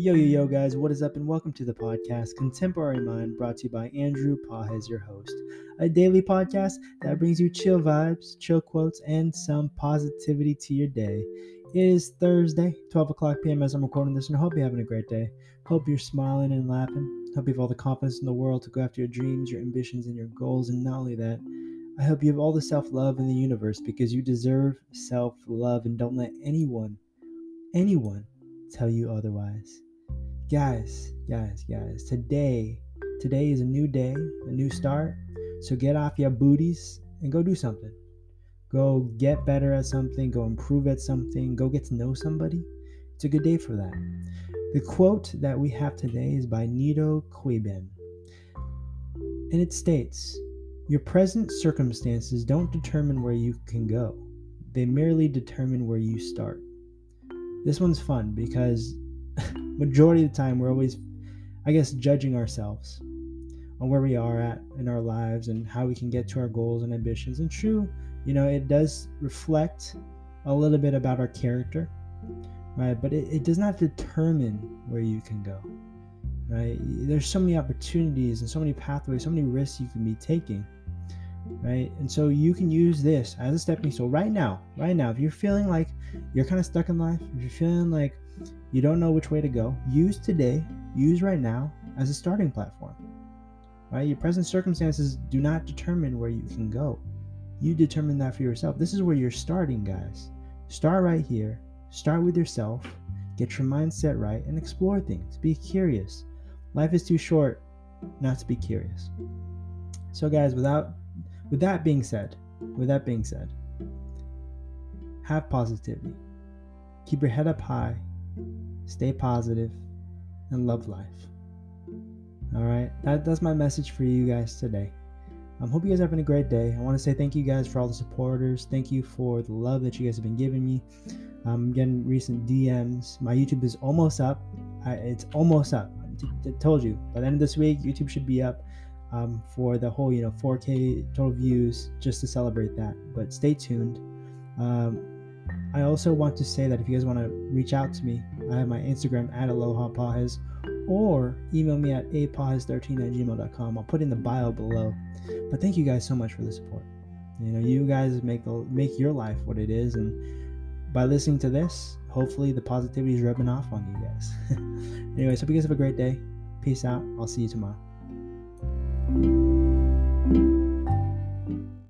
Yo, yo, yo, guys, what is up, and welcome to the podcast Contemporary Mind, brought to you by Andrew Pahez, your host. A daily podcast that brings you chill vibes, chill quotes, and some positivity to your day. It is Thursday, 12 o'clock p.m. as I'm recording this, and I hope you're having a great day. Hope you're smiling and laughing. Hope you have all the confidence in the world to go after your dreams, your ambitions, and your goals. And not only that, I hope you have all the self love in the universe because you deserve self love and don't let anyone, anyone, tell you otherwise. Guys, guys, guys, today, today is a new day, a new start. So get off your booties and go do something. Go get better at something, go improve at something, go get to know somebody. It's a good day for that. The quote that we have today is by Nido Qubein. And it states Your present circumstances don't determine where you can go, they merely determine where you start. This one's fun because majority of the time we're always i guess judging ourselves on where we are at in our lives and how we can get to our goals and ambitions. And true you know it does reflect a little bit about our character right? But it, it does not determine where you can go right? There's so many opportunities and so many pathways so many risks you can be taking right? And so you can use this as a stepping stone right now right now. If you're feeling like you're kind of stuck in life if you're feeling like you don't know which way to go, use today, use right now as a starting platform. Right? Your present circumstances do not determine where you can go. You determine that for yourself. This is where you're starting, guys. Start right here. Start with yourself. Get your mindset right and explore things. Be curious. Life is too short not to be curious. So guys, without with that being said, with that being said, have positivity. Keep your head up high stay positive, and love life. All right, that, that's my message for you guys today. I um, hope you guys are having a great day. I want to say thank you guys for all the supporters. Thank you for the love that you guys have been giving me. I'm um, getting recent DMs. My YouTube is almost up. I, it's almost up. I told you by the end of this week, YouTube should be up um, for the whole, you know, 4K total views just to celebrate that. But stay tuned. Um, I also want to say that if you guys want to reach out to me, I have my Instagram at Aloha Pahez or email me at apahez13 at gmail.com. I'll put in the bio below. But thank you guys so much for the support. You know, you guys make the make your life what it is, and by listening to this, hopefully the positivity is rubbing off on you guys. Anyways, hope you guys have a great day. Peace out. I'll see you tomorrow.